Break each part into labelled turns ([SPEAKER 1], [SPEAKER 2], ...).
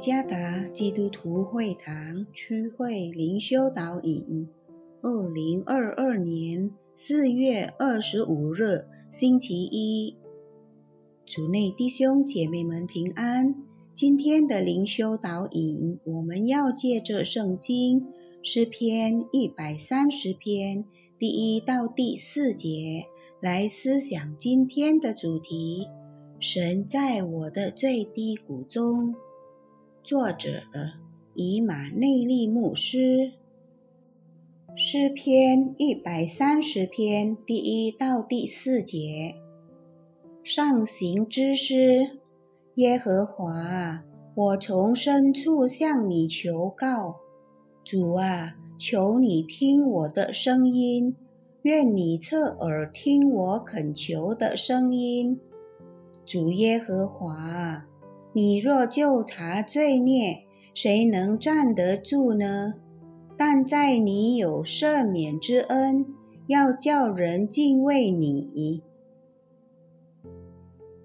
[SPEAKER 1] 加达基督徒会堂区会灵修导引，二零二二年四月二十五日星期一，主内弟兄姐妹们平安。今天的灵修导引，我们要借着圣经诗篇一百三十篇第一到第四节来思想今天的主题：神在我的最低谷中。作者以马内利牧师，诗篇一百三十篇第一到第四节，上行之诗。耶和华，我从深处向你求告，主啊，求你听我的声音，愿你侧耳听我恳求的声音，主耶和华。你若就查罪孽，谁能站得住呢？但在你有赦免之恩，要叫人敬畏你。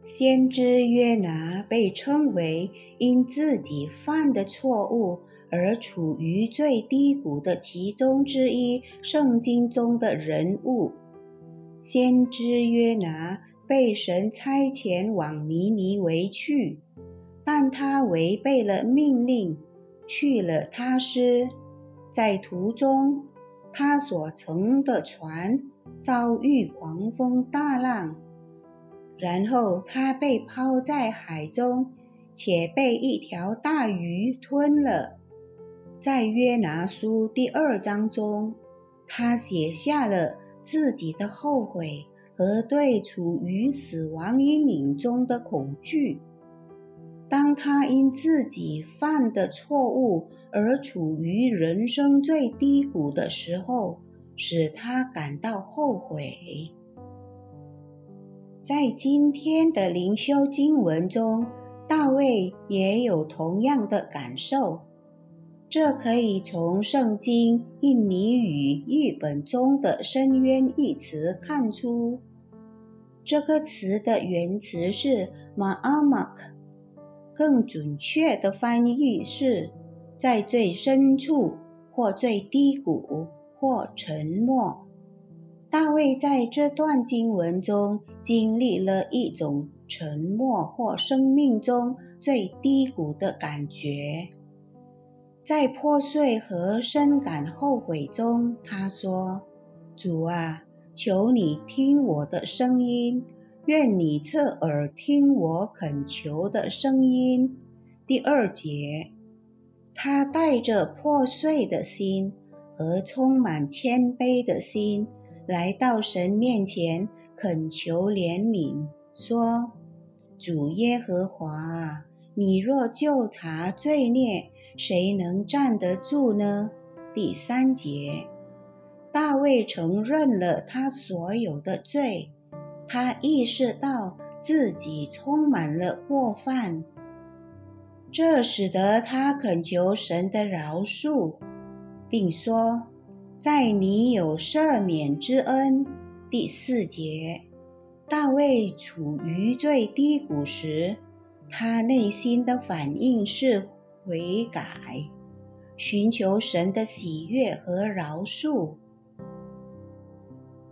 [SPEAKER 1] 先知约拿被称为因自己犯的错误而处于最低谷的其中之一，圣经中的人物。先知约拿被神差遣往尼尼为去。但他违背了命令，去了他师，在途中，他所乘的船遭遇狂风大浪，然后他被抛在海中，且被一条大鱼吞了。在约拿书第二章中，他写下了自己的后悔和对处于死亡阴影中的恐惧。当他因自己犯的错误而处于人生最低谷的时候，使他感到后悔。在今天的灵修经文中，大卫也有同样的感受。这可以从圣经印尼语译本中的“深渊”一词看出。这个词的原词是 “maamak”。更准确的翻译是，在最深处，或最低谷，或沉默。大卫在这段经文中经历了一种沉默或生命中最低谷的感觉。在破碎和深感后悔中，他说：“主啊，求你听我的声音。”愿你侧耳听我恳求的声音。第二节，他带着破碎的心和充满谦卑的心来到神面前恳求怜悯，说：“主耶和华，你若就查罪孽，谁能站得住呢？”第三节，大卫承认了他所有的罪。他意识到自己充满了过犯，这使得他恳求神的饶恕，并说：“在你有赦免之恩。”第四节，大卫处于最低谷时，他内心的反应是悔改，寻求神的喜悦和饶恕。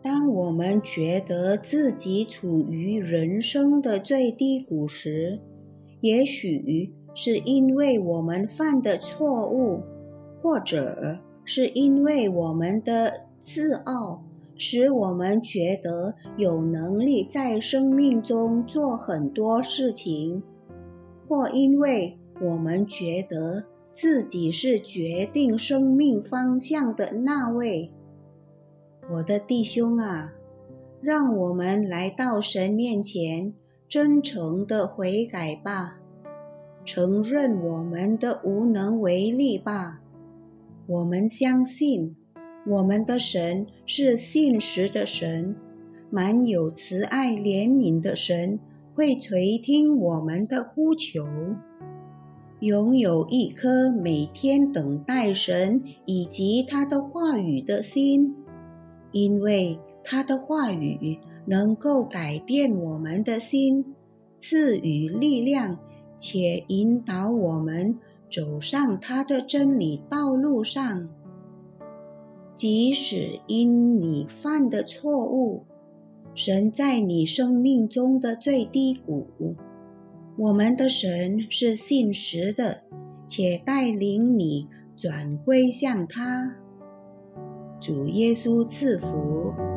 [SPEAKER 1] 当我们觉得自己处于人生的最低谷时，也许是因为我们犯的错误，或者是因为我们的自傲使我们觉得有能力在生命中做很多事情，或因为我们觉得自己是决定生命方向的那位。我的弟兄啊，让我们来到神面前，真诚的悔改吧，承认我们的无能为力吧。我们相信，我们的神是信实的神，满有慈爱怜悯的神，会垂听我们的呼求，拥有一颗每天等待神以及他的话语的心。因为他的话语能够改变我们的心，赐予力量，且引导我们走上他的真理道路上。即使因你犯的错误，神在你生命中的最低谷，我们的神是信实的，且带领你转归向他。主耶稣赐福。